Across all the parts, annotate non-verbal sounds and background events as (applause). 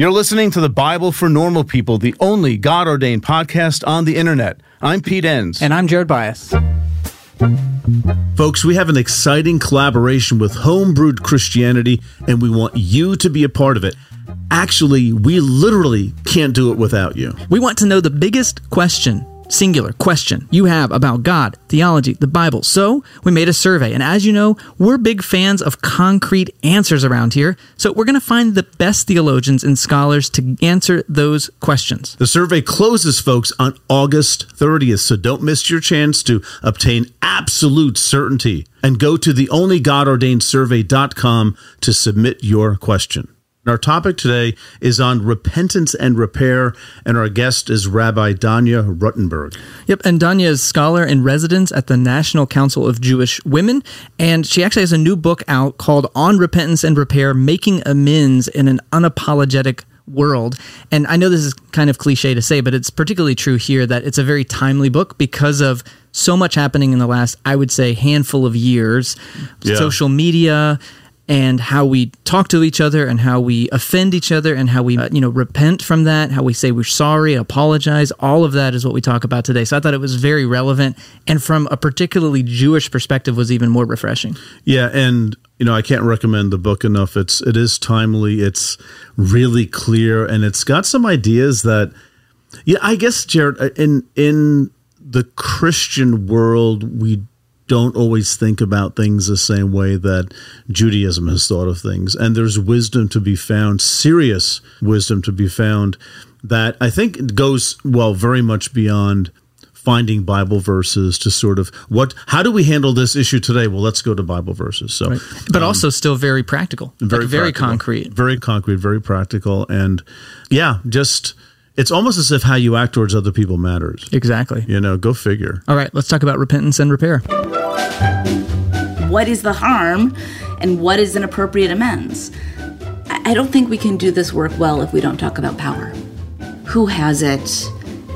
You're listening to the Bible for Normal People, the only God ordained podcast on the internet. I'm Pete Enns. And I'm Jared Byas. Folks, we have an exciting collaboration with Homebrewed Christianity, and we want you to be a part of it. Actually, we literally can't do it without you. We want to know the biggest question singular question you have about God, theology, the Bible. So we made a survey. And as you know, we're big fans of concrete answers around here. So we're going to find the best theologians and scholars to answer those questions. The survey closes, folks, on August 30th. So don't miss your chance to obtain absolute certainty and go to the onlygodordainedsurvey.com to submit your question. Our topic today is on repentance and repair, and our guest is Rabbi Danya Ruttenberg. Yep, and Danya is scholar in residence at the National Council of Jewish Women, and she actually has a new book out called On Repentance and Repair Making Amends in an Unapologetic world. And I know this is kind of cliche to say, but it's particularly true here that it's a very timely book because of so much happening in the last, I would say, handful of years. Yeah. Social media, and how we talk to each other and how we offend each other and how we uh, you know repent from that how we say we're sorry apologize. All of that is what we talk about today. So i thought it was very relevant and from a particularly jewish perspective was even more refreshing. Yeah and you know i can't recommend the book enough. It's it is timely. It's really clear and it's got some ideas that yeah i guess jared uh, in in the christian world we don't always think about things the same way that Judaism has thought of things. And there's wisdom to be found, serious wisdom to be found, that I think goes, well, very much beyond finding Bible verses to sort of what how do we handle this issue today? Well, let's go to Bible verses. So, right. but um, also still very practical, very like very concrete, very concrete, very practical, and yeah, just it's almost as if how you act towards other people matters. Exactly. You know, go figure. All right, let's talk about repentance and repair. What is the harm and what is an appropriate amends? I don't think we can do this work well if we don't talk about power. Who has it,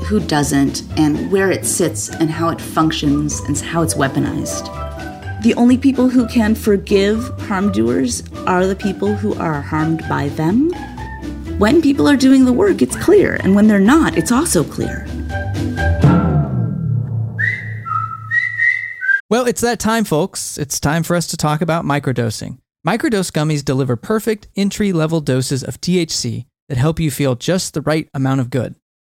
who doesn't, and where it sits and how it functions and how it's weaponized. The only people who can forgive harm doers are the people who are harmed by them when people are doing the work, it's clear, and when they're not, it's also clear. Well, it's that time, folks. It's time for us to talk about microdosing. Microdose gummies deliver perfect entry level doses of THC that help you feel just the right amount of good.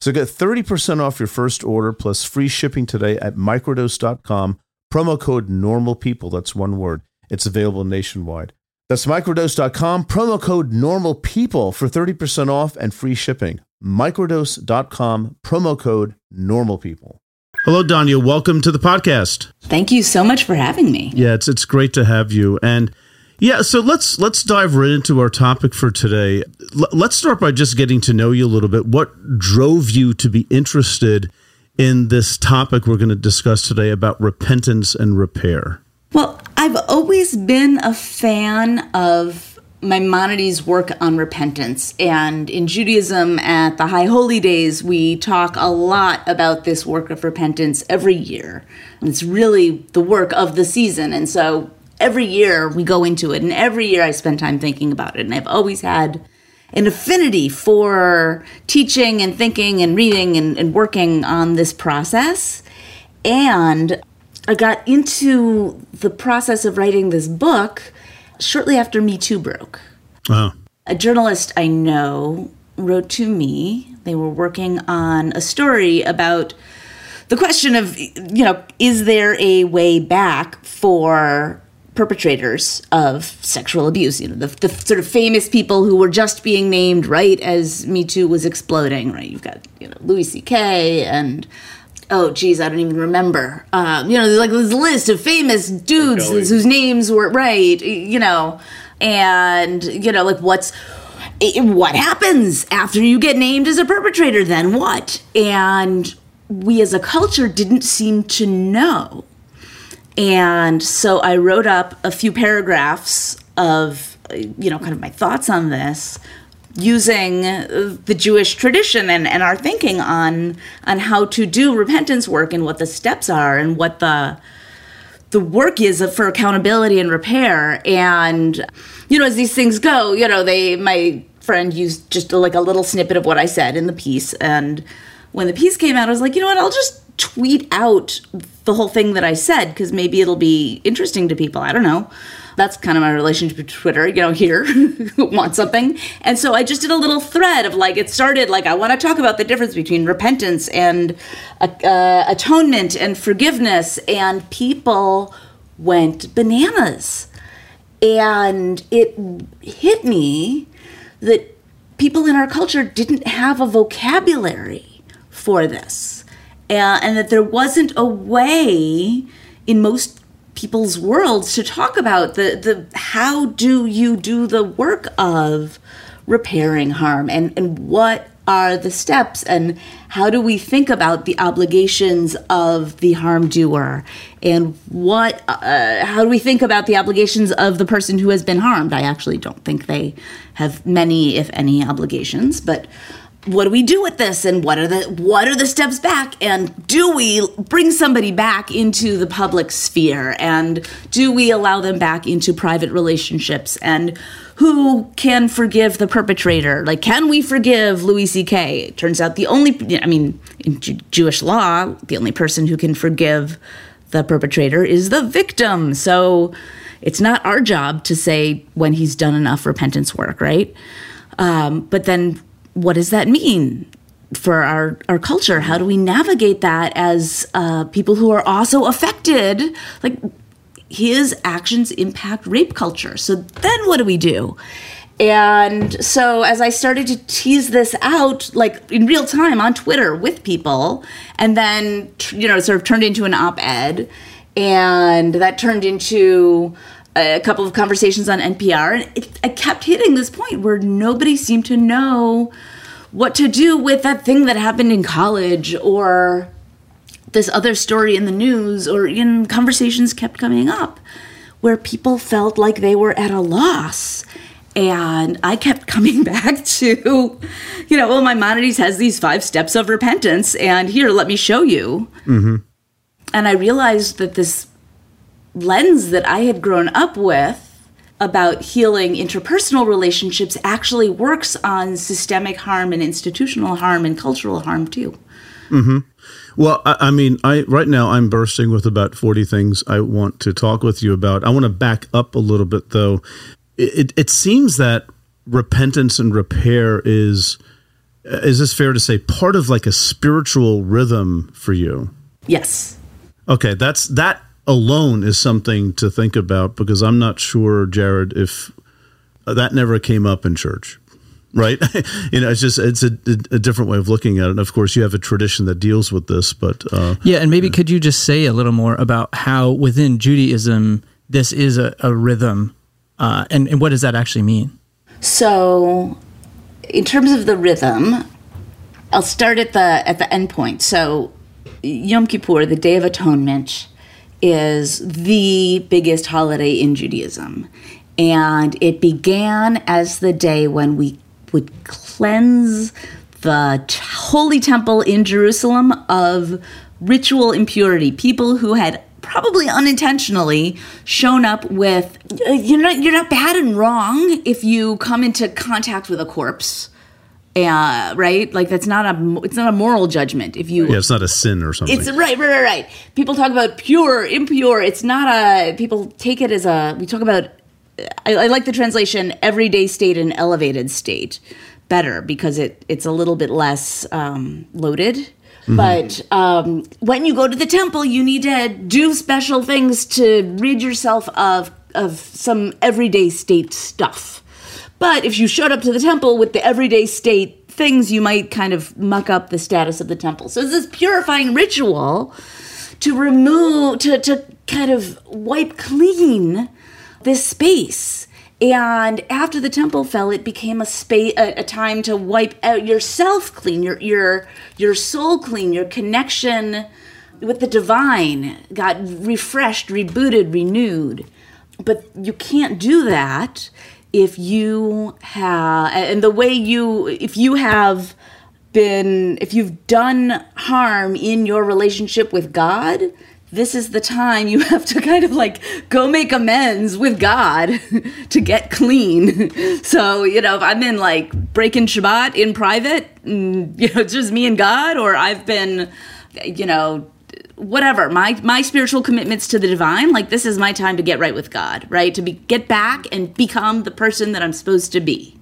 So get 30% off your first order plus free shipping today at microdose.com. Promo code normal people. That's one word. It's available nationwide. That's microdose.com. Promo code normal people for 30% off and free shipping. Microdose.com. Promo code normal people. Hello, Danya. Welcome to the podcast. Thank you so much for having me. Yeah, it's it's great to have you. And yeah, so let's let's dive right into our topic for today. L- let's start by just getting to know you a little bit. What drove you to be interested in this topic we're going to discuss today about repentance and repair? Well, I've always been a fan of Maimonides' work on repentance. And in Judaism, at the High Holy Days, we talk a lot about this work of repentance every year. And it's really the work of the season. And so every year we go into it, and every year I spend time thinking about it. And I've always had an affinity for teaching and thinking and reading and, and working on this process. And I got into the process of writing this book shortly after Me Too broke. Wow. A journalist I know wrote to me. They were working on a story about the question of, you know, is there a way back for perpetrators of sexual abuse. You know, the, the sort of famous people who were just being named right as Me Too was exploding. Right, you've got you know Louis C.K. and oh geez, I don't even remember. Um, you know, there's like this list of famous dudes whose names were right. You know, and you know, like what's what happens after you get named as a perpetrator? Then what? And we as a culture didn't seem to know. And so I wrote up a few paragraphs of, you know, kind of my thoughts on this using the Jewish tradition and, and our thinking on on how to do repentance work and what the steps are and what the the work is for accountability and repair. And you know as these things go you know they my friend used just like a little snippet of what i said in the piece. And when the piece came out i was like you know what? I'll just tweet out the whole thing that i said because maybe it'll be interesting to people i don't know. That's kind of my relationship with twitter you know here (laughs) want something. And so i just did a little thread of like it started like i want to talk about the difference between repentance and uh, uh, atonement and forgiveness and people went bananas. And it hit me that people in our culture didn't have a vocabulary for this uh, and that there wasn't a way in most people's worlds to talk about the, the how do you do the work of repairing harm? And, and what are the steps? And how do we think about the obligations of the harm doer and what uh, how do we think about the obligations of the person who has been harmed? I actually don't think they have many if any obligations but what do we do with this? And what are the what are the steps back? And do we bring somebody back into the public sphere? And do we allow them back into private relationships? And who can forgive the perpetrator? Like can we forgive louis ck it turns out the only i mean in Jew- jewish law the only person who can forgive the perpetrator is the victim. So it's not our job to say when he's done enough repentance work right? Um, but then what does that mean for our, our culture? How do we navigate that as uh, people who are also affected? Like his actions impact rape culture. So then what do we do? And so as I started to tease this out, like in real time on Twitter with people, and then, you know, sort of turned into an op ed, and that turned into a couple of conversations on NPR, and it, I kept hitting this point where nobody seemed to know what to do with that thing that happened in college or this other story in the news, or in conversations kept coming up where people felt like they were at a loss. And I kept (laughs) coming back to, you know, well, Maimonides has these five steps of repentance, and here, let me show you. Mm-hmm. And I realized that this lens that I had grown up with about healing interpersonal relationships actually works on systemic harm and institutional harm and cultural harm too. Mm-hmm. Well, I, I mean, I right now I'm bursting with about 40 things I want to talk with you about. I want to back up a little bit though. It, it, it seems that repentance and repair is is this fair to say part of like a spiritual rhythm for you? Yes. Okay, that's that alone is something to think about because I'm not sure, Jared, if that never came up in church. Right, (laughs) you know, it's just it's a, a different way of looking at it. And of course, you have a tradition that deals with this, but uh, Yeah, and maybe could you just say a little more about how within Judaism this is a, a rhythm, uh, and, and what does that actually mean? So, in terms of the rhythm, I'll start at the at the end point. So, Yom Kippur, the Day of Atonement, is the biggest holiday in Judaism, and it began as the day when we would cleanse the holy temple in Jerusalem of ritual impurity. People who had probably unintentionally shown up with uh, you're not you're not bad and wrong if you come into contact with a corpse. Uh, right? Like that's not a it's not a moral judgment if you yeah, it's not a sin or something. it's right, right, right, right. People talk about pure, impure. It's not a. People take it as a. We talk about. I, I like the translation everyday state and elevated state better because it it's a little bit less um, loaded. But um, when you go to the temple, you need to do special things to rid yourself of of some everyday state stuff. But if you showed up to the temple with the everyday state things, you might kind of muck up the status of the temple. So it's this purifying ritual to remove, to, to kind of wipe clean this space. And after the temple fell, it became a space, a, a time to wipe out yourself clean, your your your soul clean, your connection with the divine got refreshed, rebooted, renewed. But you can't do that if you have, and the way you, if you have been, if you've done harm in your relationship with God, this is the time you (laughs) have to kind of like go make amends with God (laughs) to get clean. (laughs) So, you know, if I'm in like breaking Shabbat in private, mm, you know, just me and God, or I've been, you know, whatever my my spiritual commitments to the divine like this is my time to get right with god right? To be get back and become the person that i'm supposed to be.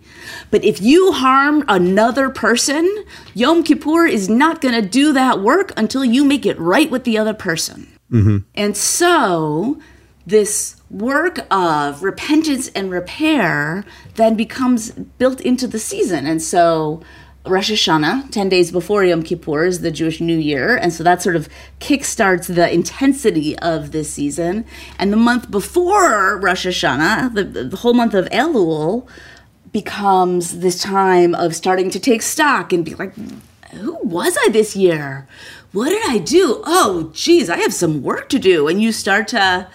But if you harm another person yom kippur is not going to do that work until you make it right with the other person. Mm-hmm. And so this work of repentance and repair then becomes built into the season. And so Rosh Hashanah, 10 days before Yom Kippur, is the Jewish New Year. And so that sort of kickstarts the intensity of this season. And the month before Rosh Hashanah, the, the whole month of Elul, becomes this time of starting to take stock and be like, who was I this year? What did I do? Oh, geez, I have some work to do. And you start to,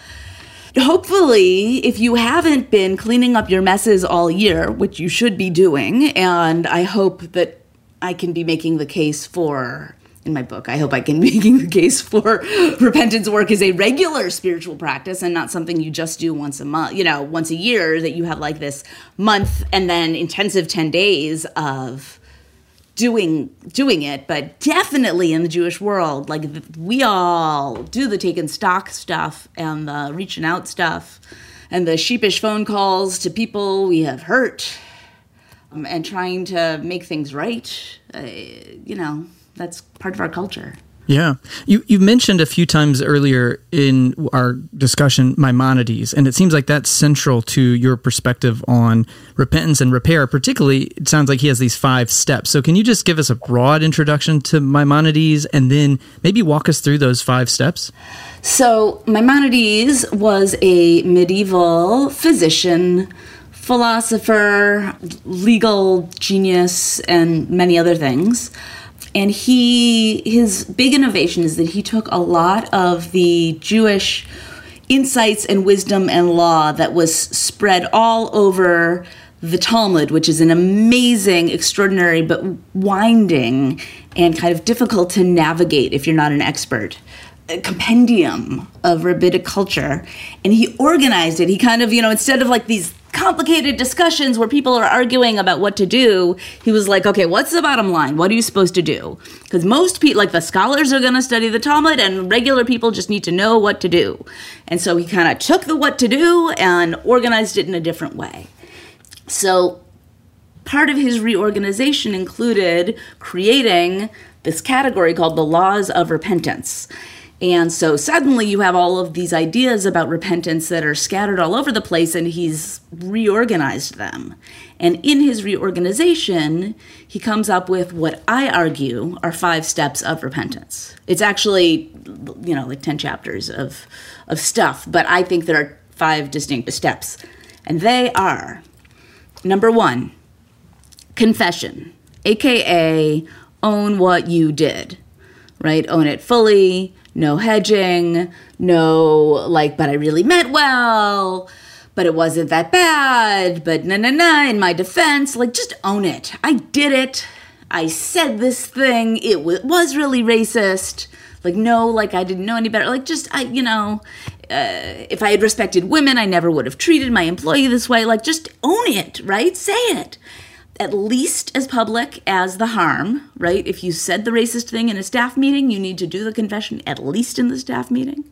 hopefully, if you haven't been cleaning up your messes all year, which you should be doing, and I hope that I can be making the case for. In my book, I hope I can be (laughs) making the case for repentance work is a regular spiritual practice and not something you just do once a month, you know, once a year that you have like this month and then intensive 10 days of doing doing it but definitely in the jewish world like we all do the taking stock stuff and the reaching out stuff and the sheepish phone calls to people we have hurt and trying to make things right uh, you know that's part of our culture Yeah. You you mentioned a few times earlier in our discussion Maimonides, and it seems like that's central to your perspective on repentance and repair. Particularly, it sounds like he has these five steps. So, can you just give us a broad introduction to Maimonides and then maybe walk us through those five steps? So, Maimonides was a medieval physician, philosopher, legal genius, and many other things. And he, his big innovation is that he took a lot of the Jewish insights and wisdom and law that was spread all over the Talmud, which is an amazing, extraordinary, but winding and kind of difficult to navigate if you're not an expert compendium of rabbinic culture and he organized it he kind of you know instead of like these complicated discussions where people are arguing about what to do. He was like okay what's the bottom line? What are you supposed to do? Because most people like the scholars are going to study the talmud and regular people just need to know what to do. And so he kind of took the what to do and organized it in a different way. So part of his reorganization included creating this category called the laws of repentance. And so suddenly you have all of these ideas about repentance that are scattered all over the place, and he's reorganized them. And in his reorganization, he comes up with what I argue are five steps of repentance. It's actually, you know, like 10 chapters of, of stuff, but I think there are five distinct steps. And they are number one, confession, aka own what you did, right? Own it fully, no hedging, no like, but I really meant well, but it wasn't that bad, but na na na, in my defense, like just own it. I did it. I said this thing. It w- was really racist. Like, no, like I didn't know any better. Like, just, I, you know, uh, if I had respected women, I never would have treated my employee this way. Like, just own it, right? Say it at least as public as the harm, right? If you said the racist thing in a staff meeting, you need to do the confession at least in the staff meeting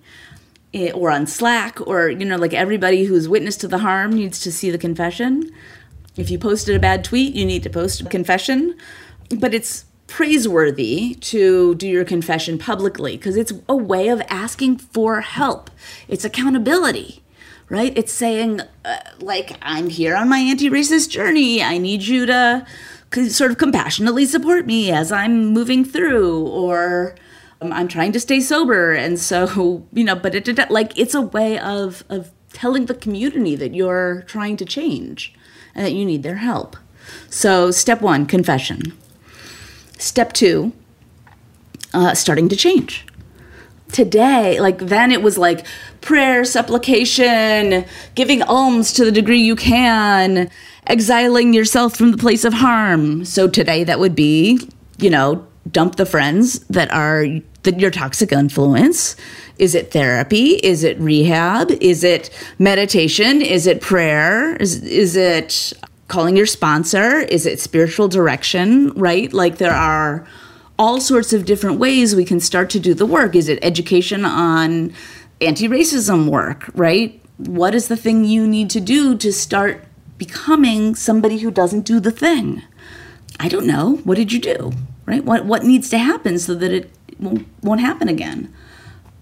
eh, or on Slack, or, you know, like everybody who's witness to the harm needs to see the confession. If you posted a bad tweet, you need to post a confession. But it's praiseworthy to do your confession publicly because it's a way of asking for help, it's accountability right? It's saying, uh, like, I'm here on my anti racist journey. I need you to sort of compassionately support me as I'm moving through, or um, I'm trying to stay sober. And so, (laughs) you know, but it, it, like, it's a way of, of telling the community that you're trying to change and that you need their help. So, step one, confession. Step two, uh, starting to change. Today, like then it was like prayer, supplication, giving alms to the degree you can, exiling yourself from the place of harm. So today that would be, you know, dump the friends that are the, your toxic influence. Is it therapy? Is it rehab? Is it meditation? Is it prayer? Is, is it calling your sponsor? Is it spiritual direction? Right? Like there are all sorts of different ways we can start to do the work. Is it education on anti racism work? Right? What is the thing you need to do to start becoming somebody who doesn't do the thing? I don't know. What did you do? Right? What what needs to happen so that it won't, won't happen again?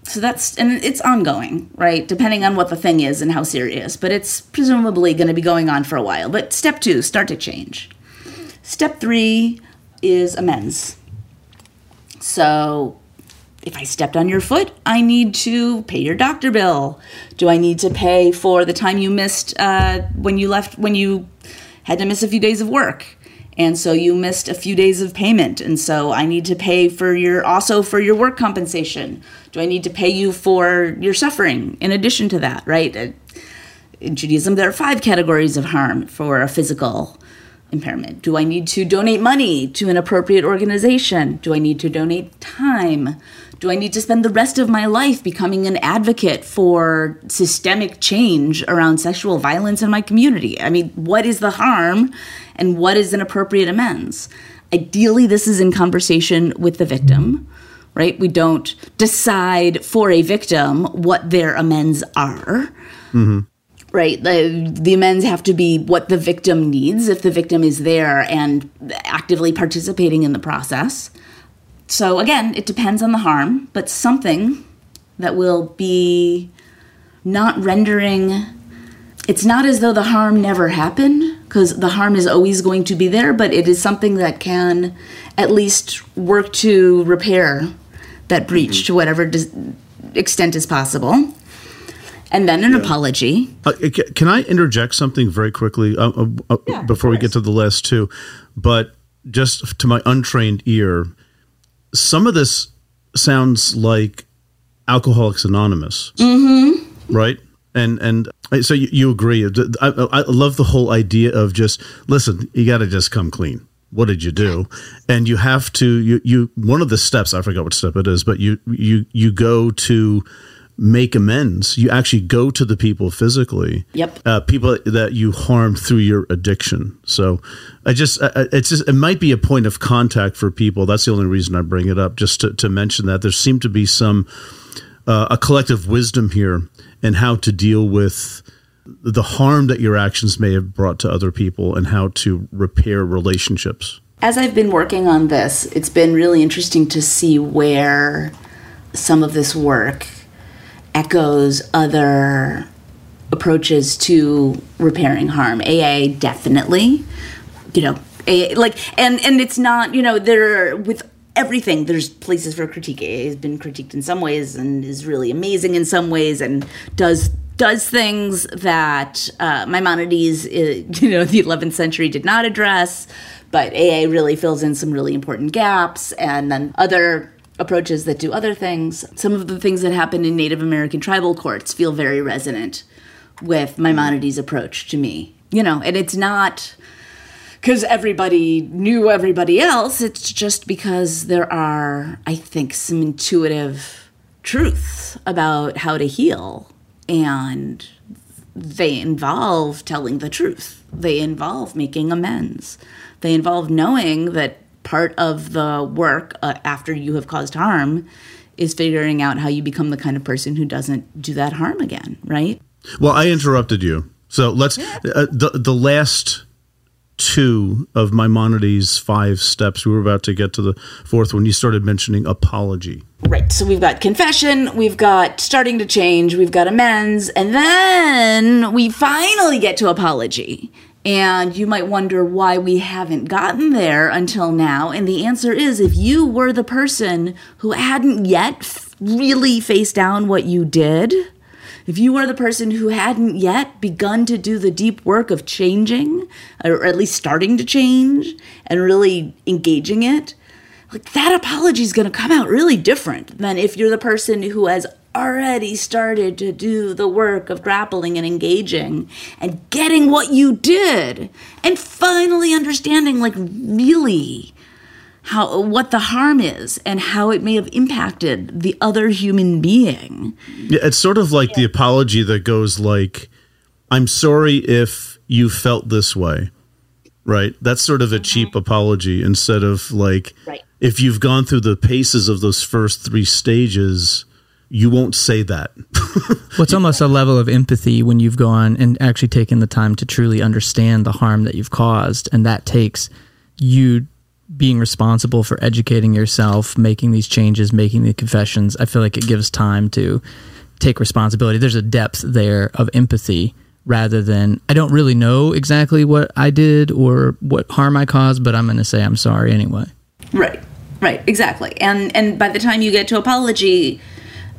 So that's and it's ongoing, right? Depending on what the thing is and how serious, but it's presumably going to be going on for a while. But step 2, start to change. Step 3 is amends. So if I stepped on your foot, I need to pay your doctor bill. Do I need to pay for the time you missed uh, when you left, when you had to miss a few days of work? And so you missed a few days of payment. And so I need to pay for your, also for your work compensation. Do I need to pay you for your suffering in addition to that, right? Uh, in Judaism, there are five categories of harm for a physical impairment? Do I need to donate money to an appropriate organization? Do I need to donate time? Do I need to spend the rest of my life becoming an advocate for systemic change around sexual violence in my community? I mean, what is the harm and what is an appropriate amends? Ideally, this is in conversation with the victim, right? We don't decide for a victim what their amends are. Mm-hmm right? The the amends have to be what the victim needs if the victim is there and actively participating in the process. So again it depends on the harm but something that will be not rendering it's not as though the harm never happened because the harm is always going to be there but it is something that can at least work to repair that breach mm-hmm. to whatever dis- extent is possible and then an yeah. apology. Uh, can I interject something very quickly uh, uh, uh yeah, before we get to the last two? But just to my untrained ear, some of this sounds like Alcoholics Anonymous, mm-hmm. right? And and so you, you agree? I, I love the whole idea of just listen. You got to just come clean what did you do and you have to you you one of the steps i forgot what step it is but you you you go to make amends. You actually go to the people physically. Yep. Uh, people that you harmed through your addiction. So I just, uh, it's just, it might be a point of contact for people. That's the only reason I bring it up, just to, to mention that there seemed to be some, uh, a collective wisdom here and how to deal with the harm that your actions may have brought to other people and how to repair relationships. As I've been working on this, it's been really interesting to see where some of this work echoes other approaches to repairing harm. AA definitely, you know, AA, like, and and it's not, you know, there with everything. There's places for critique. AA has been critiqued in some ways and is really amazing in some ways, and does does things that uh, Maimonides, uh, (laughs) you know, the 11th century did not address. But AA really fills in some really important gaps, and then other approaches that do other things. Some of the things that happen in Native American tribal courts feel very resonant with Maimonides' approach to me. You know, and it's not because everybody knew everybody else, it's just because there are, I think, some intuitive truths about how to heal. And they involve telling the truth, they involve making amends, they involve knowing that part of the work uh, after you have caused harm is figuring out how you become the kind of person who doesn't do that harm again, right? Well, I interrupted you. So let's uh, the the last two of Maimonides' five steps. We were about to get to the fourth when You started mentioning apology. Right. So we've got confession, we've got starting to change, we've got amends, and then we finally get to apology. And you might wonder why we haven't gotten there until now. And the answer is if you were the person who hadn't yet really faced down what you did, if you were the person who hadn't yet begun to do the deep work of changing, or at least starting to change and really engaging it, like that apology is going to come out really different than if you're the person who has already started to do the work of grappling and engaging and getting what you did and finally understanding like really how what the harm is and how it may have impacted the other human being. Yeah, it's sort of like the apology that goes like, "I'm sorry if you felt this way." Right? That's sort of a mm-hmm. cheap apology instead of like Right. if you've gone through the paces of those first 3 stages, you won't say that. (laughs) Well, it's almost a level of empathy when you've gone and actually taken the time to truly understand the harm that you've caused. And that takes you being responsible for educating yourself, making these changes, making the confessions. I feel like it gives time to take responsibility. There's a depth there of empathy rather than, I don't really know exactly what I did or what harm I caused, but I'm going to say I'm sorry anyway. Right. Right, exactly. And and by the time you get to apology,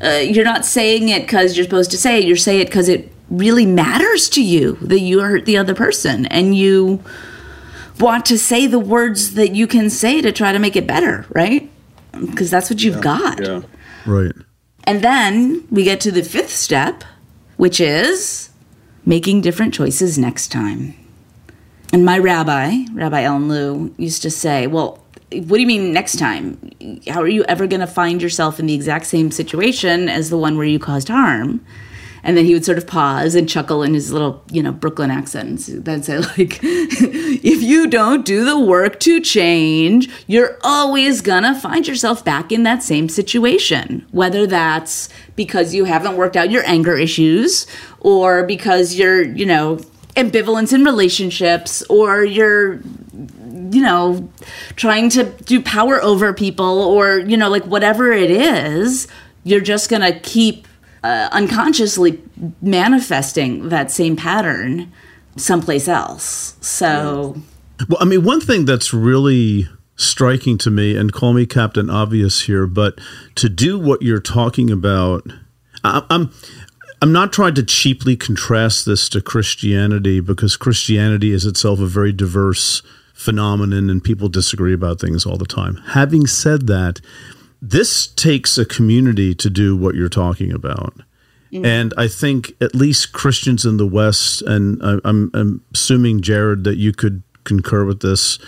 uh, you're not saying it because you're supposed to say it. You're saying it because it really matters to you that you hurt the other person, and you want to say the words that you can say to try to make it better, right? Because that's what you've got. Yeah. right. And then we get to the fifth step, which is making different choices next time. And my rabbi, Rabbi Alan Lew, used to say, Well, what do you mean next time? How are you ever going to find yourself in the exact same situation as the one where you caused harm? And then he would sort of pause and chuckle in his little, you know, Brooklyn accent. and Then say, (laughs) like, if you don't do the work to change, you're always gonna find yourself back in that same situation. Whether that's because you haven't worked out your anger issues, or because you're, you know, ambivalence in relationships, or you're you know, trying to do power over people or, you know, like whatever it is, you're just going to keep uh, unconsciously manifesting that same pattern someplace else. So, Well, I mean, one thing that's really striking to me, and call me Captain Obvious here, but to do what you're talking about, I, I'm. I'm not trying to cheaply contrast this to Christianity because Christianity is itself a very diverse phenomenon and people disagree about things all the time. Having said that, this takes a community to do what you're talking about. Mm. And I think at least Christians in the West, and I, I'm, I'm assuming Jared that you could concur with this.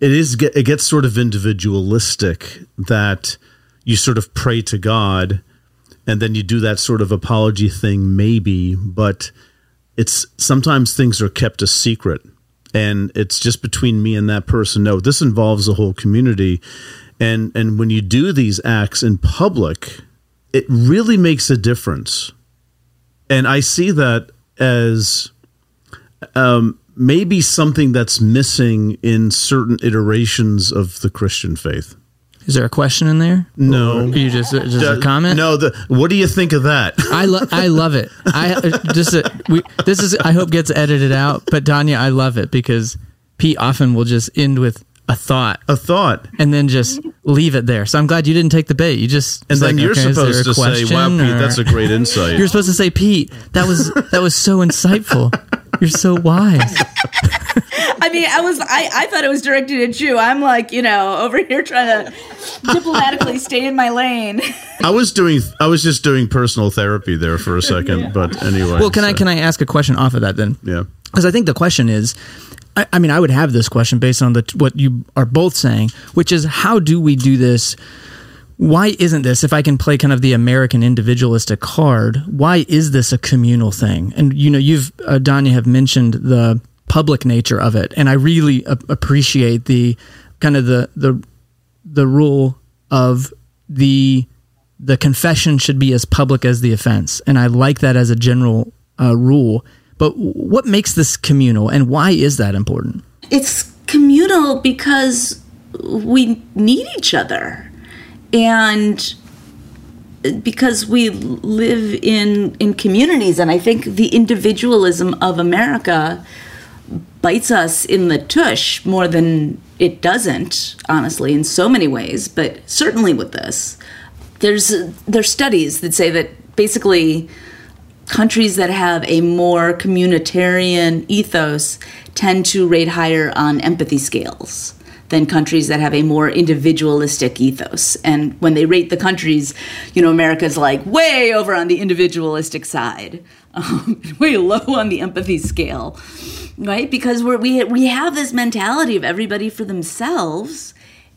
It is it gets sort of individualistic that you sort of pray to God, and then you do that sort of apology thing, maybe, but it's sometimes things are kept a secret, and it's just between me and that person. No, this involves the whole community, and and when you do these acts in public, it really makes a difference. And I see that as um, maybe something that's missing in certain iterations of the Christian faith. Is there a question in there? No. Or you just just a comment? No, the, what do you think of that? I lo- I love it. I uh, just uh, we this is I hope gets edited out, but Danya, I love it because Pete often will just end with a thought A thought. and then just leave it there. So I'm glad you didn't take the bait. You just And then like, you're okay, supposed to say, wow, Pete, or- that's a great insight. (laughs) You're supposed to say, Pete, that was that was so insightful. You're so wise. (laughs) I mean, I was I, I thought it was directed at you. I'm like, you know, over here trying to diplomatically stay in my lane. I was doing, I was just doing personal therapy there for a second, but anyway. Well, can I can I ask a question off of that then? Yeah. Because I think the question is, I, I mean, I would have this question based on the what you are both saying, which is how do we do this? Why isn't this, if I can play kind of the American individualistic card, why is this a communal thing? And you know, you've uh, Danya have mentioned the public nature of it, and I really a- appreciate the kind of the the the rule of the the confession should be as public as the offense, and I like that as a general uh, rule. But what makes this communal, and why is that important? it's communal because we need each other and because we live in in communities and i think the individualism of america bites us in the tush more than it doesn't honestly in so many ways but certainly with this. There's there's studies that say that basically countries that have a more communitarian ethos tend to rate higher on empathy scales than countries that have a more individualistic ethos. And when they rate the countries, you know, America's like way over on the individualistic side, um, (laughs) way low on the empathy scale, right? Because we're, we we have this mentality of everybody for themselves,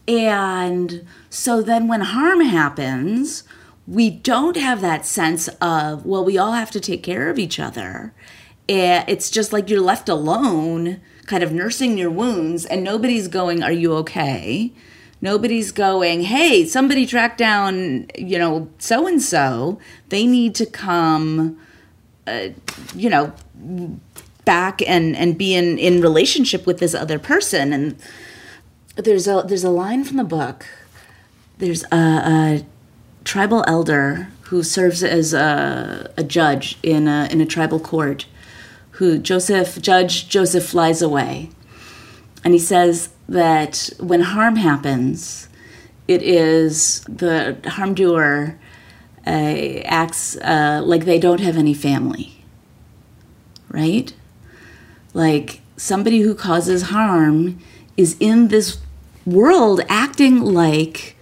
and so then when harm happens, we don't have that sense of well, we all have to take care of each other. It's just like you're left alone kind of nursing your wounds and nobody's going, Are you okay? Nobody's going, Hey, somebody track down, you know, so and so. They need to come, uh, you know, back and, and be in, in relationship with this other person. And there's a, there's a line from the book. There's a, a tribal elder who serves as a, a judge in a, in a tribal court who Joseph, Judge Joseph Flies-Away. And he says that when harm happens, it is the harm doer uh, acts uh, like they don't have any family, right? Like somebody who causes harm is in this world acting like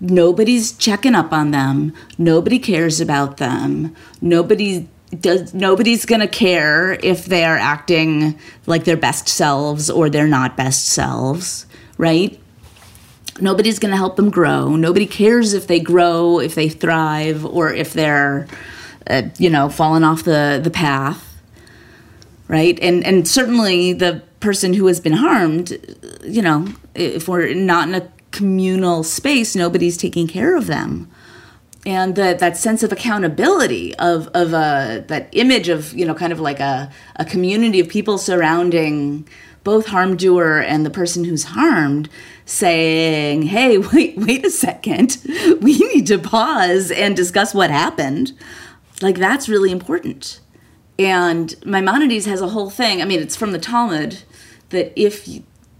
nobody's checking up on them, nobody cares about them, nobody does nobody's to care if they are acting like their best selves or they're not best selves, right? Nobody's to help them grow. Nobody cares if they grow, if they thrive, or if they're, uh, you know, falling off the, the path, right? And and certainly the person who has been harmed, you know, if we're not in a communal space, nobody's taking care of them and that that sense of accountability of of a uh, that image of you know kind of like a a community of people surrounding both harm doer and the person who's harmed saying hey (laughs) wait wait a second. (laughs) We need to pause and discuss what happened. Like that's really important. And maimonides has a whole thing i mean it's from the talmud that if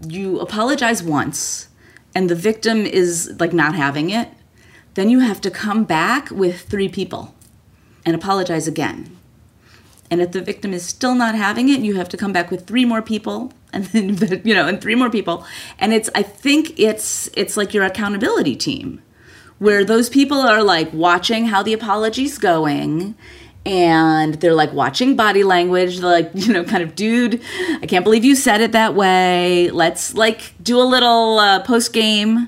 you apologize once and the victim is like not having it then you have to come back with three people and apologize again. And if the victim is still not having it, you have to come back with three more people and then (laughs) you know, and three more people. And it's I think it's it's like your accountability team where those people are like watching how the apology's going and they're like watching body language they're like (laughs) you know kind of dude i can't believe you said it that way let's like do a little uh, post game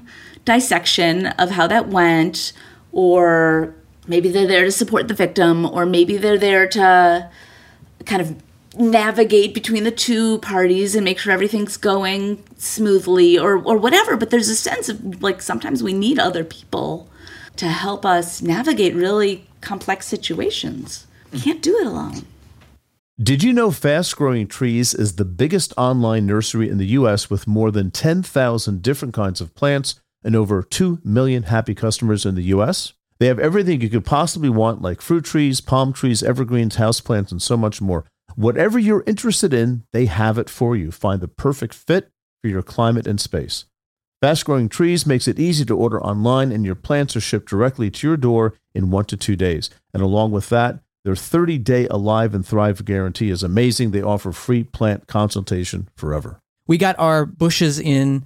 dissection of how that went, or maybe they're there to support the victim, or maybe they're there to kind of navigate between the two parties and make sure everything's going smoothly or or whatever. But there's a sense of like sometimes we need other people to help us navigate really complex situations. We mm. can't do it alone. Did you know Fast Growing Trees is the biggest online nursery in the US with more than 10,000 different kinds of plants and over 2 million happy customers in the US. They have everything you could possibly want, like fruit trees, palm trees, evergreens, houseplants, and so much more. Whatever you're interested in, they have it for you. Find the perfect fit for your climate and space. Fast Growing Trees makes it easy to order online, and your plants are shipped directly to your door in one to two days. And along with that, their 30 day Alive and Thrive guarantee is amazing. They offer free plant consultation forever. We got our bushes in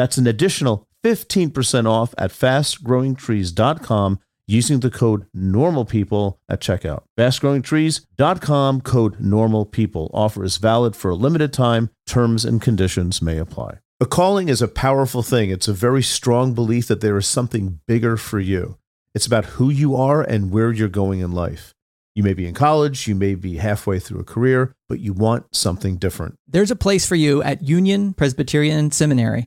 That's an additional 15% off at fastgrowingtrees.com using the code NORMALPEOPLE at checkout. Fastgrowingtrees.com code NORMALPEOPLE. Offer is valid for a limited time. Terms and conditions may apply. A calling is a powerful thing. It's a very strong belief that there is something bigger for you. It's about who you are and where you're going in life. You may be in college, you may be halfway through a career, but you want something different. There's a place for you at Union Presbyterian Seminary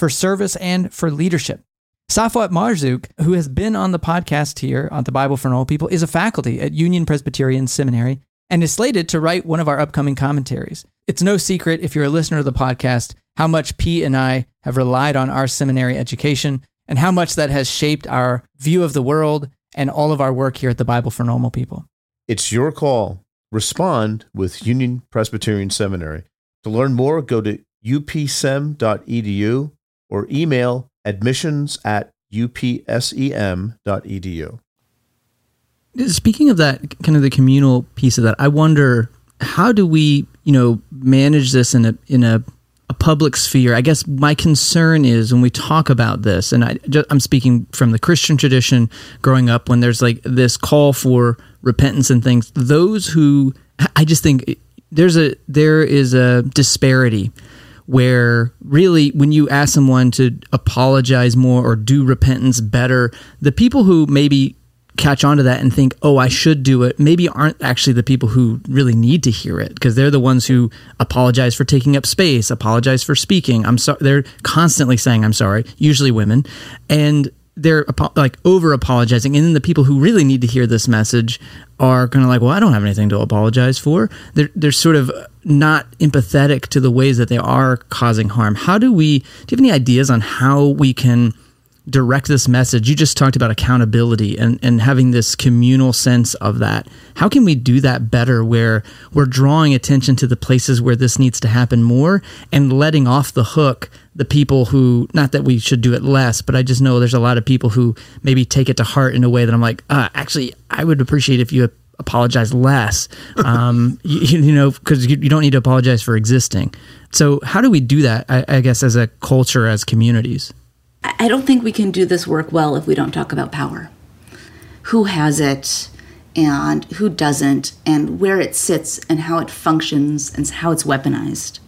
for service and for leadership. Safwat Marzouk, who has been on the podcast here on the Bible for Normal People, is a faculty at Union Presbyterian Seminary and is slated to write one of our upcoming commentaries. It's no secret, if you're a listener to the podcast, how much Pete and I have relied on our seminary education and how much that has shaped our view of the world and all of our work here at the Bible for Normal People. It's your call. Respond with Union Presbyterian Seminary. To learn more, go to upsem.edu or email admissions at upsem.edu. Speaking of that, kind of the communal piece of that, I wonder how do we, you know, manage this in a in a, a public sphere? I guess my concern is when we talk about this, and I, I'm speaking from the Christian tradition, growing up, when there's like this call for repentance and things. Those who I just think there's a there is a disparity where really when you ask someone to apologize more or do repentance better, the people who maybe catch on to that and think, oh, I should do it, maybe aren't actually the people who really need to hear it because they're the ones who apologize for taking up space, apologize for speaking. I'm sorry. They're constantly saying, I'm sorry, usually women. And they're like over apologizing. And then the people who really need to hear this message are kind of like, well, I don't have anything to apologize for. They're, they're sort of not empathetic to the ways that they are causing harm. How do we, do you have any ideas on how we can direct this message? You just talked about accountability and, and having this communal sense of that. How can we do that better where we're drawing attention to the places where this needs to happen more and letting off the hook the people who, not that we should do it less, but I just know there's a lot of people who maybe take it to heart in a way that I'm like, uh, actually, I would appreciate if you apologize less, (laughs) um, you, you, know, because you, you, don't need to apologize for existing. So, how do we do that, I, I guess, as a culture, as communities? I don't think we can do this work well if we don't talk about power. Who has it and who doesn't, and where it sits and how it functions and how it's weaponized,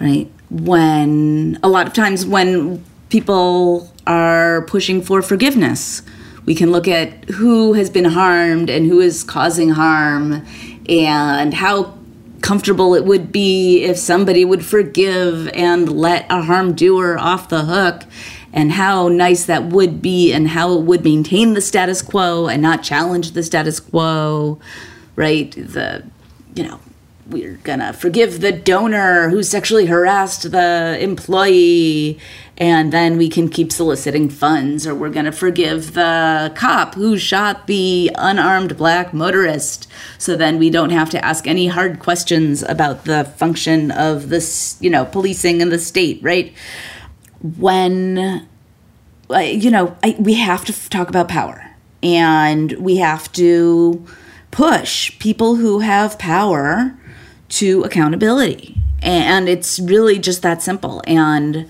right? When a lot of times when people are pushing for forgiveness, we can look at who has been harmed and who is causing harm and how comfortable it would be if somebody would forgive and let a harm doer off the hook and how nice that would be and how it would maintain the status quo and not challenge the status quo right? The you know we're gonna forgive the donor who sexually harassed the employee and then we can keep soliciting funds or we're gonna forgive the cop who shot the unarmed black motorist. So then we don't have to ask any hard questions about the function of this you know policing in the state right when you know I, we have to talk about power. And we have to push people who have power to accountability. And it's really just that simple. And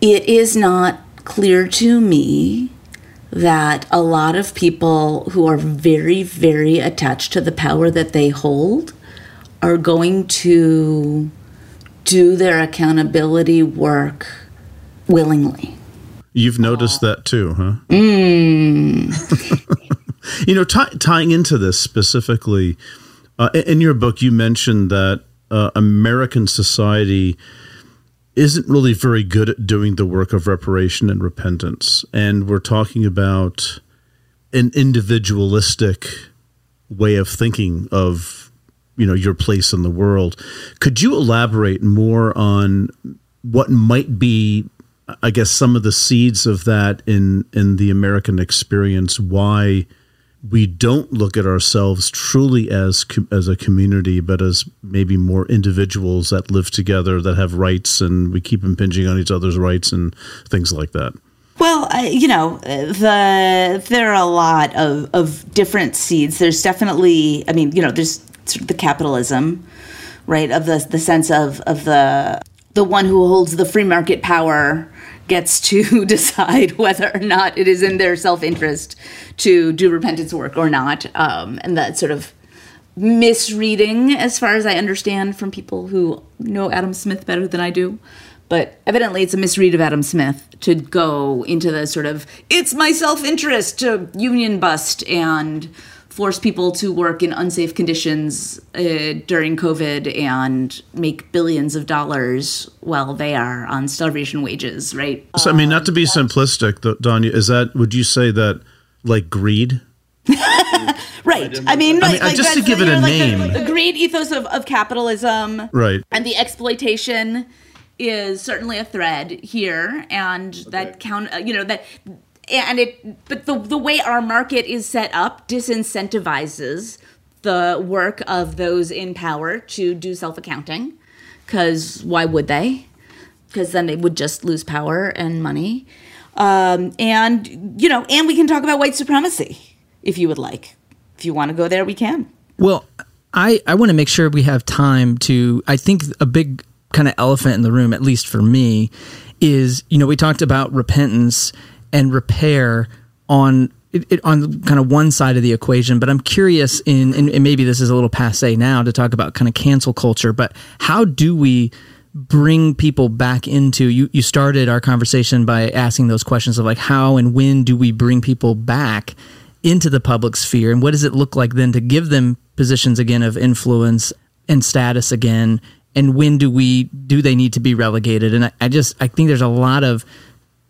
it is not clear to me that a lot of people who are very very attached to the power that they hold are going to do their accountability work willingly. You've noticed that too, huh? Mm. (laughs) you know, t- tying into this specifically, uh, in your book, you mentioned that uh, American society isn't really very good at doing the work of reparation and repentance. And we're talking about an individualistic way of thinking of you know your place in the world could you elaborate more on what might be I guess some of the seeds of that in in the American experience why we don't look at ourselves truly as as a community but as maybe more individuals that live together that have rights and we keep impinging on each other's rights and things like that. Well, uh, you know, the there are a lot of of different seeds. There's definitely, I mean, you know, there's the capitalism, right? Of the the sense of of the the one who holds the free market power gets to (laughs) decide whether or not it is in their self interest to do repentance work or not. Um, and that sort of misreading, as far as I understand from people who know Adam Smith better than I do. But evidently, it's a misread of Adam Smith to go into the sort of it's my self interest to union bust and force people to work in unsafe conditions uh, during COVID and make billions of dollars while they are on starvation wages, right? So, I mean, not to be simplistic, though, Danya, is that, would you say that like greed? (laughs) right. I mean, like, I mean, just to give it a like name. The, the greed ethos of, of capitalism. Right. And the exploitation is certainly a thread here. And that count, uh, you know, that and it but the the way our market is set up disincentivizes the work of those in power to do self-accounting because why would they? Because then they would just lose power and money. Um, and you know and we can talk about white supremacy if you would like. If you want to go there we can. Well, I, I want to make sure we have time to. I think a big kind of elephant in the room, at least for me, is you know we talked about repentance and repair on it, it, on kind of one side of the equation, but I'm curious in and, and maybe this is a little passe now to talk about kind of cancel culture, but how do we bring people back into you you started our conversation by asking those questions of like how and when do we bring people back into the public sphere? And what does it look like then to give them positions again of influence and status again? And when do we do they need to be relegated? And i, I just i think there's a lot of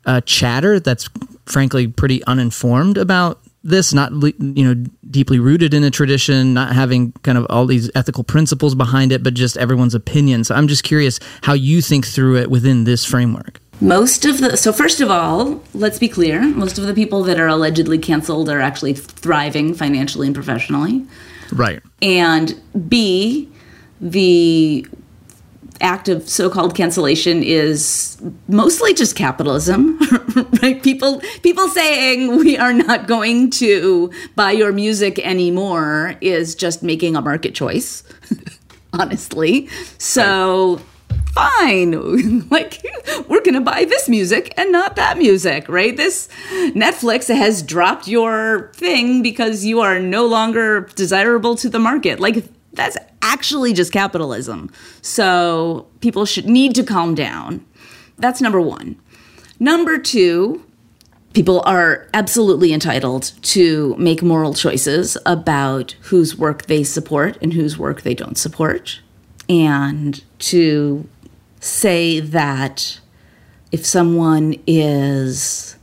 uh, chatter that's frankly pretty uninformed about this not you know deeply rooted in a tradition not having kind of all these ethical principles behind it but just everyone's opinion. So i'm just curious how you think through it within this framework. Most of the so first of all let's be clear most of the people that are allegedly canceled are actually thriving financially and professionally. Right. And b the act of so-called cancellation is mostly just capitalism (laughs) right? People people saying we are not going to buy your music anymore is just making a market choice (laughs) honestly. So fine. (laughs) Like we're gonna buy this music and not that music right? This netflix has dropped your thing because you are no longer desirable to the market. Like that's actually just capitalism. So people should need to calm down. That's number one. Number two people are absolutely entitled to make moral choices about whose work they support and whose work they don't support. And to say that if someone is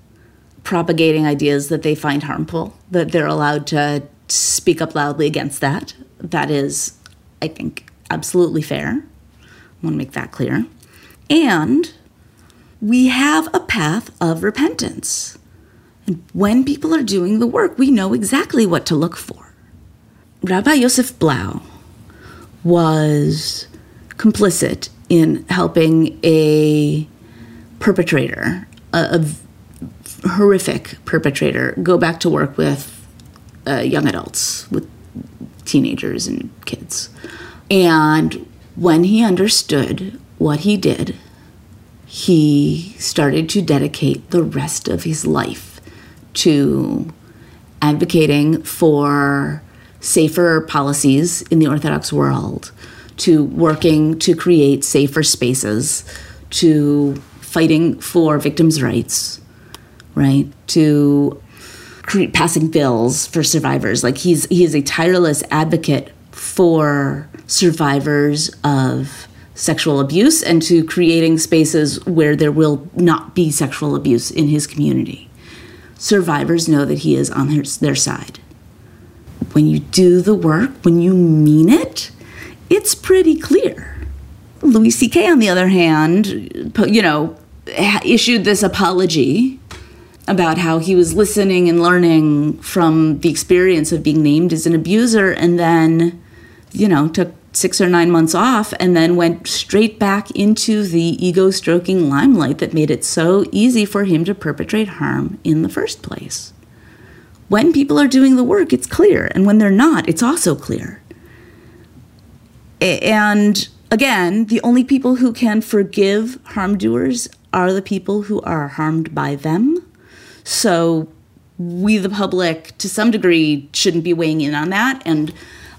propagating ideas that they find harmful, that they're allowed to speak up loudly against that. That is, I think, absolutely fair. I want to make that clear. And we have a path of repentance. And when people are doing the work, we know exactly what to look for. Rabbi Yosef Blau was complicit in helping a perpetrator, a, a horrific perpetrator, go back to work with uh, young adults, with teenagers and kids. And when he understood what he did, he started to dedicate the rest of his life to advocating for safer policies in the Orthodox world, to working to create safer spaces, to fighting for victims' rights, right? To cre- passing bills for survivors. Like he's he is a tireless advocate for survivors of sexual abuse and to creating spaces where there will not be sexual abuse in his community. Survivors know that he is on their, their side. When you do the work, when you mean it, it's pretty clear. Louis C.K., on the other hand, you know, issued this apology about how he was listening and learning from the experience of being named as an abuser and then, you know, took six or nine months off and then went straight back into the ego stroking limelight that made it so easy for him to perpetrate harm in the first place. When people are doing the work, it's clear, and when they're not, it's also clear. And again, the only people who can forgive harm doers are the people who are harmed by them. So we, the public, to some degree, shouldn't be weighing in on that. And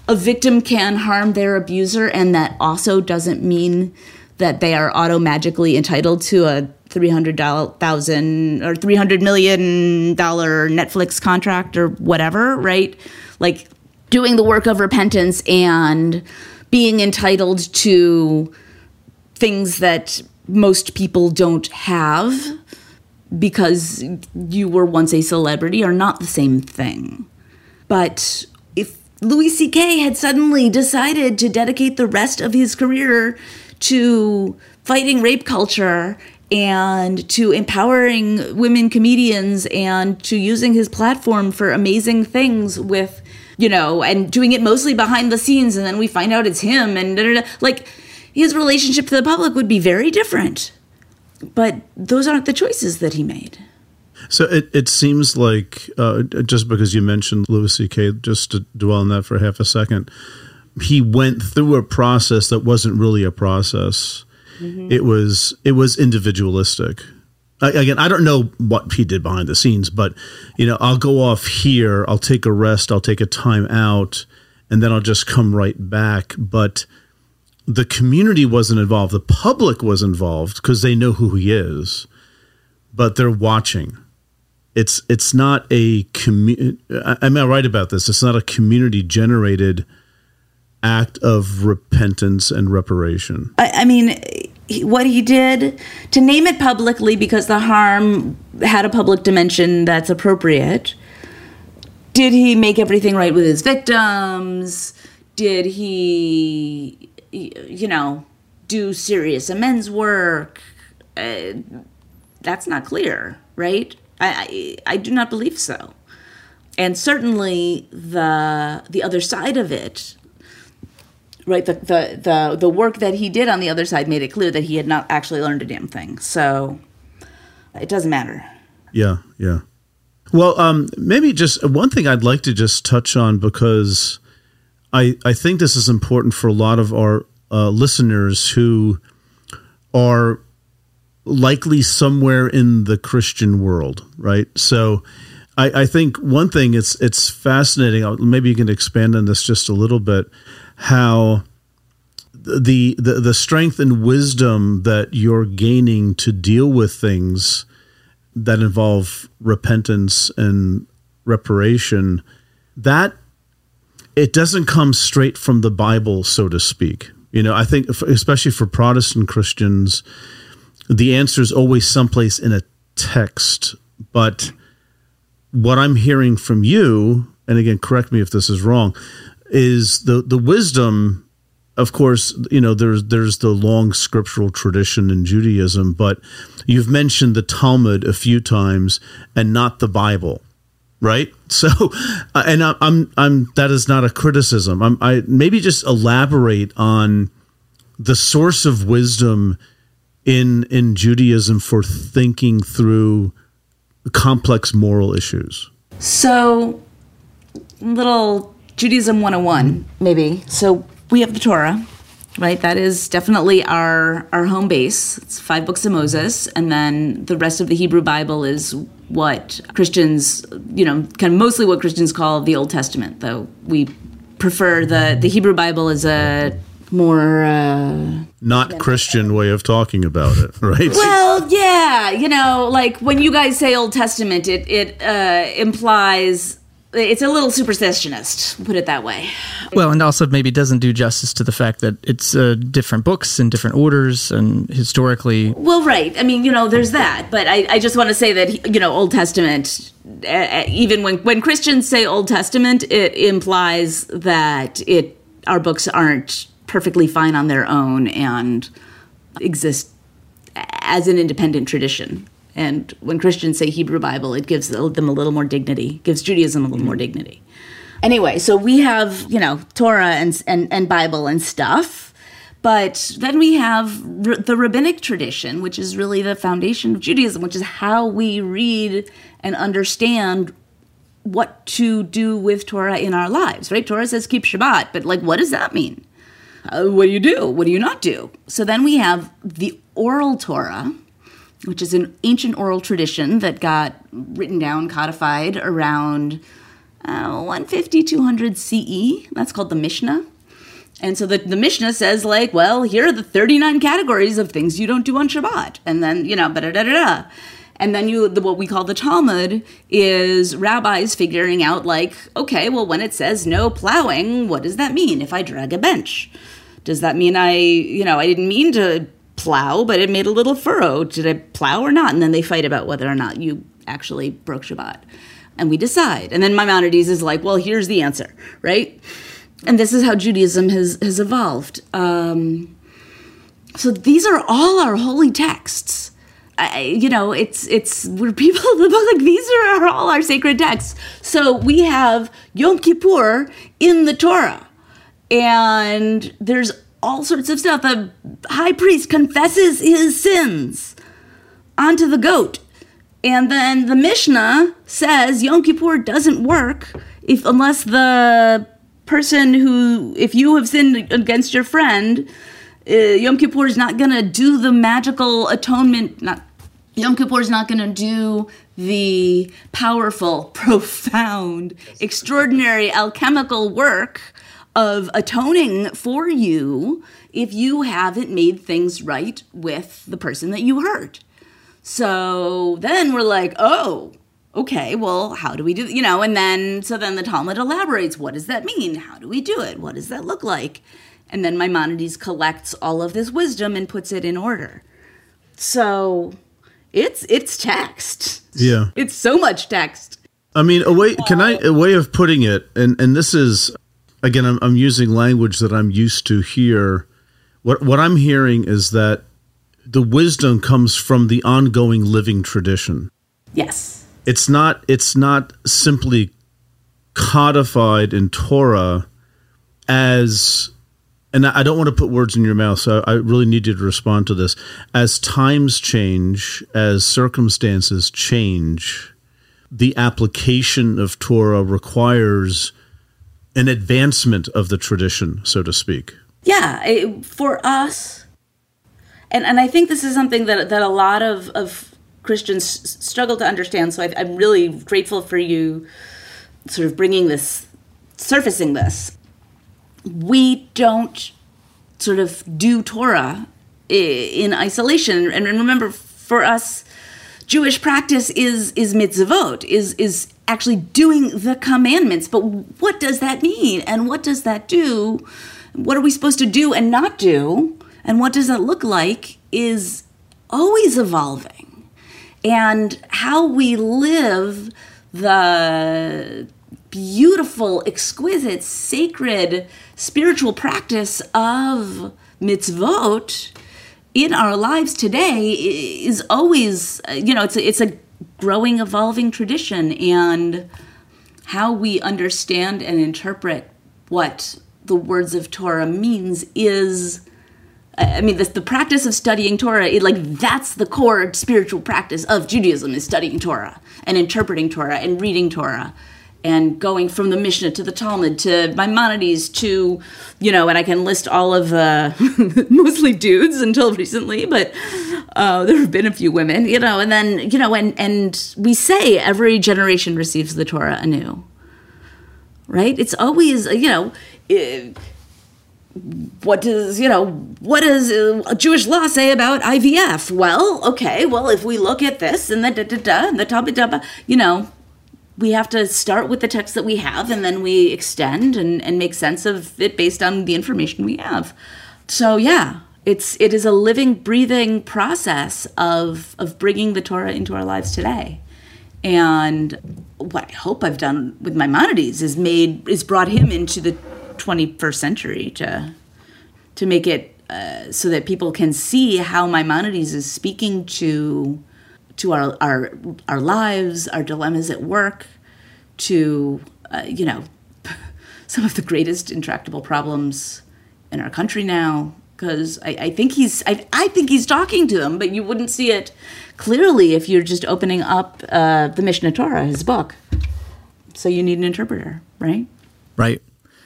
a victim can harm their abuser, and that also doesn't mean that they are auto magically entitled to a three hundred thousand or three hundred million dollar Netflix contract or whatever, right? Like doing the work of repentance and being entitled to things that most people don't have because you were once a celebrity are not the same thing. But if Louis C.K. had suddenly decided to dedicate the rest of his career to fighting rape culture and to empowering women comedians and to using his platform for amazing things with you know and doing it mostly behind the scenes and then we find out it's him and da, da, da. like his relationship to the public would be very different but those aren't the choices that he made So it, it seems like uh, just because you mentioned Louis C.K., just to dwell on that for half a second, he went through a process that wasn't really a process. It was it was individualistic. I, again, I don't know what he did behind the scenes, but you know, I'll go off here, I'll take a rest, I'll take a time out, and then I'll just come right back. But the community wasn't involved. The public was involved because they know who he is, but they're watching it's it's not a commu- Am I right about this? It's not a community generated act of repentance and reparation. I, I mean, what he did to name it publicly because the harm had a public dimension that's appropriate. Did he make everything right with his victims? Did he, you know, do serious amends work? Uh, that's not clear, right? I, I I do not believe so. And certainly the the other side of it, right? The, the the the work that he did on the other side made it clear that he had not actually learned a damn thing. So it doesn't matter. Yeah, yeah. Well, um, maybe just one thing I'd like to just touch on because I I think this is important for a lot of our uh, listeners who are likely somewhere in the Christian world, right? So. I, I think one thing it's it's fascinating. uh, Maybe you can expand on this just a little bit. How the the the strength and wisdom that you're gaining to deal with things that involve repentance and reparation that it doesn't come straight from the bible so to speak you know i think especially for protestant christians the answer is always someplace in a text but what i'm hearing from you and again correct me if this is wrong is the the wisdom of course, you know there's there's the long scriptural tradition in Judaism, but you've mentioned the Talmud a few times and not the Bible, right? So, uh, and I, I'm I'm that is not a criticism. I'm I maybe just elaborate on the source of wisdom in in Judaism for thinking through complex moral issues. So, little Judaism 101, maybe. So, we have the Torah, right? That is definitely our, our home base. It's five books of Moses. And then the rest of the Hebrew Bible is what Christians, you know, kind of mostly what Christians call the Old Testament, though we prefer the, the Hebrew Bible as a more. Uh, Not Christian way of talking about it, (laughs) right? well, yeah, you know, like when you guys say Old Testament, it it uh, implies it's a little supersessionist. Put it that way. Well, and also maybe doesn't do justice to the fact that it's uh, different books in different orders and historically. Well, right. I mean, you know, there's that, but I, I just want to say that you know, Old Testament. Uh, even when when Christians say Old Testament, it implies that it our books aren't perfectly fine on their own and exist as an independent tradition. And when Christians say Hebrew Bible, it gives them a little more dignity, gives Judaism a little more dignity. Anyway, so we have, you know, Torah and, and, and Bible and stuff. But then we have r- the rabbinic tradition, which is really the foundation of Judaism, which is how we read and understand what to do with Torah in our lives, right? Torah says keep Shabbat, but like, what does that mean? Uh, what do you do? What do you not do? So then we have the oral Torah, which is an ancient oral tradition that got written down, codified around uh, 150, 200 CE. That's called the Mishnah. And so the, the Mishnah says, like, well, here are the 39 categories of things you don't do on Shabbat. And then, you know, da da da da. And then you, the, what we call the Talmud is rabbis figuring out, like, okay, well, when it says no plowing, what does that mean if I drag a bench? Does that mean I, you know, I didn't mean to plow, but it made a little furrow? Did I plow or not? And then they fight about whether or not you actually broke Shabbat. And we decide. And then Maimonides is like, well, here's the answer, right? And this is how Judaism has, has evolved. Um, so these are all our holy texts. I, you know, it's it's we're people like these are all our sacred texts. So we have Yom Kippur in the Torah, and there's all sorts of stuff. The high priest confesses his sins onto the goat, and then the Mishnah says Yom Kippur doesn't work if unless the person who, if you have sinned against your friend uh, Yom Kippur is not going to do the magical atonement. Not Yom Kippur is not going to do the powerful, (laughs) profound, extraordinary alchemical work of atoning for you if you haven't made things right with the person that you hurt. So then we're like, oh, okay, well, how do we do, you know, and then, so then the Talmud elaborates, what does that mean? How do we do it? What does that look like? And then Maimonides collects all of this wisdom and puts it in order. So it's it's text. Yeah. It's so much text. I mean, a way can I a way of putting it, and and this is again, I'm, I'm using language that I'm used to here. What what I'm hearing is that the wisdom comes from the ongoing living tradition. Yes. It's not it's not simply codified in Torah as and I don't want to put words in your mouth, so I really need you to respond to this. As times change, as circumstances change, the application of Torah requires an advancement of the tradition, so to speak. Yeah, it, for us, and and I think this is something that that a lot of of Christians struggle to understand. So I, I'm really grateful for you, sort of bringing this, surfacing this we don't sort of do Torah in isolation. And remember, for us, Jewish practice is is mitzvot, is is actually doing the commandments. But what does that mean? And what does that do? What are we supposed to do and not do? And what does that look like is always evolving. And how we live the beautiful, exquisite, sacred, spiritual practice of mitzvot in our lives today is always, uh, you know, it's a, it's a growing, evolving tradition, and how we understand and interpret what the words of Torah means is. I mean, the, the practice of studying Torah, it, like that's the core spiritual practice of Judaism is studying Torah and interpreting Torah and reading Torah and going from the Mishnah to the Talmud to Maimonides to, you know, and I can list all of uh, (laughs) mostly dudes until recently, but uh, there have been a few women, you know, and then you know, and and we say every generation receives the Torah anew, right? It's always you know. It, what does you know what does uh, Jewish law say about IVF? Well, okay, well if we look at this and the da da da and the da, you know, we have to start with the text that we have and then we extend and, and make sense of it based on the information we have. So yeah, it's it is a living, breathing process of of bringing the Torah into our lives today. And what I hope I've done with Maimonides is made is brought him into the 21st century to to make it uh, so that people can see how Maimonides is speaking to to our our our lives, our dilemmas at work, to uh, you know (laughs) some of the greatest intractable problems in our country now. Because I, I, think he's I, I think he's talking to them, but you wouldn't see it clearly if you're just opening up uh, the Mishneh Torah, his book. So you need an interpreter, right? Right.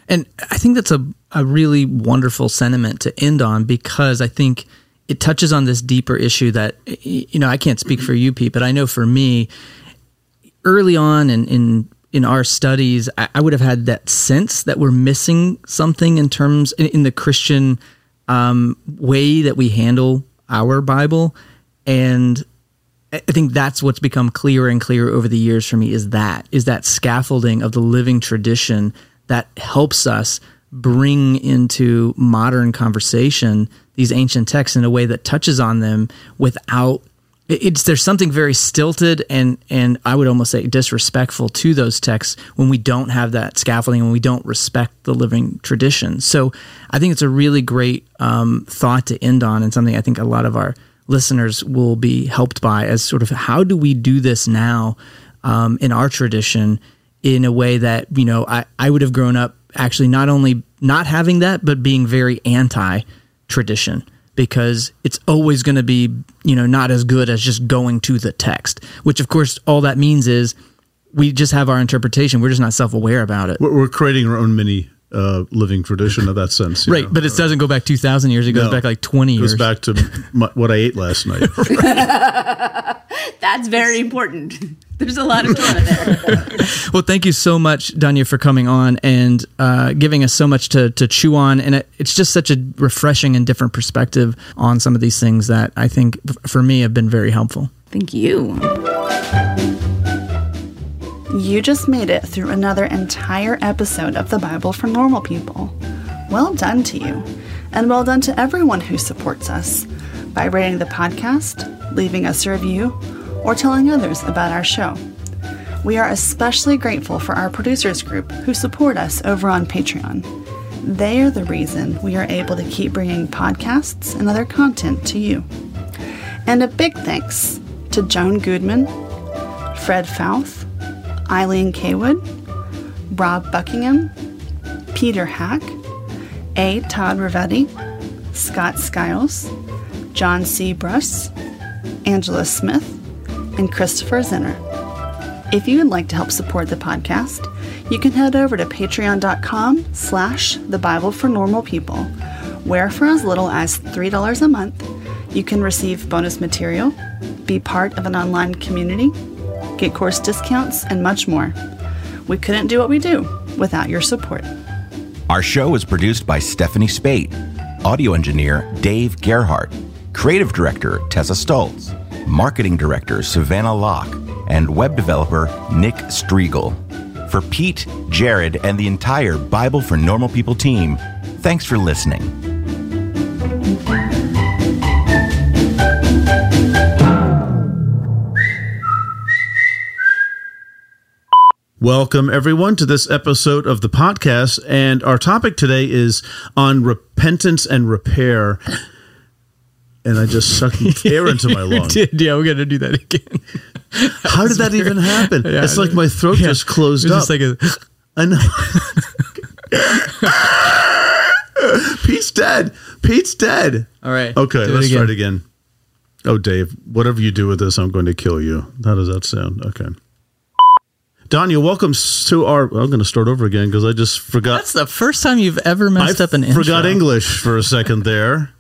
And I think that's a, a really wonderful sentiment to end on because I think it touches on this deeper issue that you know I can't speak for you, Pete, but I know for me, early on in in in our studies, I, I would have had that sense that we're missing something in terms in, in the Christian um, way that we handle our Bible, and I think that's what's become clearer and clearer over the years for me is that is that scaffolding of the living tradition that helps us bring into modern conversation these ancient texts in a way that touches on them without it's there's something very stilted and and I would almost say disrespectful to those texts when we don't have that scaffolding and we don't respect the living tradition. So I think it's a really great um, thought to end on and something I think a lot of our listeners will be helped by as sort of how do we do this now um, in our tradition in a way that you know I, I would have grown up actually not only not having that but being very anti tradition because it's always going to be, you know, not as good as just going to the text, which of course all that means is we just have our interpretation. We're just not self aware about it. We're, creating our own mini uh, living tradition of that sense. (laughs) Right. Know? But it doesn't go back 2,000 years. It goes no, back like 20 years. It goes back to my, (laughs) what I ate last night. (laughs) That's very important. (laughs) There's a lot of drama (laughs) there. well, thank you so much, Danya, for coming on and uh, giving us so much to, to chew on. And it, it's just such a refreshing and different perspective on some of these things that I think, for me, have been very helpful. Thank you. You just made it through another entire episode of the Bible for Normal People. Well done to you, and well done to everyone who supports us by rating the podcast, leaving us a review, or telling others about our show. We are especially grateful for our producers group who support us over on Patreon. They are the reason we are able to keep bringing podcasts and other content to you. And a big thanks to Joan Goodman, Fred Fouth, Eileen Kaywood, Rob Buckingham, Peter Hack, A. Todd Rivetti, Scott Skiles, John C. Bruss, Angela Smith, and Christopher Zinner. If you would like to help support the podcast, you can head over to patreon.com slash the Bible for Normal People, where for as little as $3 a month, you can receive bonus material, be part of an online community, get course discounts, and much more. We couldn't do what we do without your support. Our show is produced by Stephanie Speight, audio engineer Dave Gerhardt, creative director Tessa Stoltz, marketing director Savannah Locke, and web developer Nick Striegel. For Pete, Jared, and the entire Bible for Normal People team, thanks for listening. Welcome, everyone, to this episode of the podcast. And our topic today is on repentance and repair. And I just sucked (laughs) air into my lungs. (laughs) did, yeah, we're going to do that again. How did that even happen? Yeah, it's like my throat yeah, just closed up. Just like a, I know. (laughs) Pete's dead. Pete's dead. All right. Okay, let's start again. Oh, Dave, whatever you do with this, I'm going to kill you. How does that sound? Okay. Danya, welcome to our. I'm going to start over again because I just forgot. That's the first time you've ever messed I up an intro. Forgot English for a second there.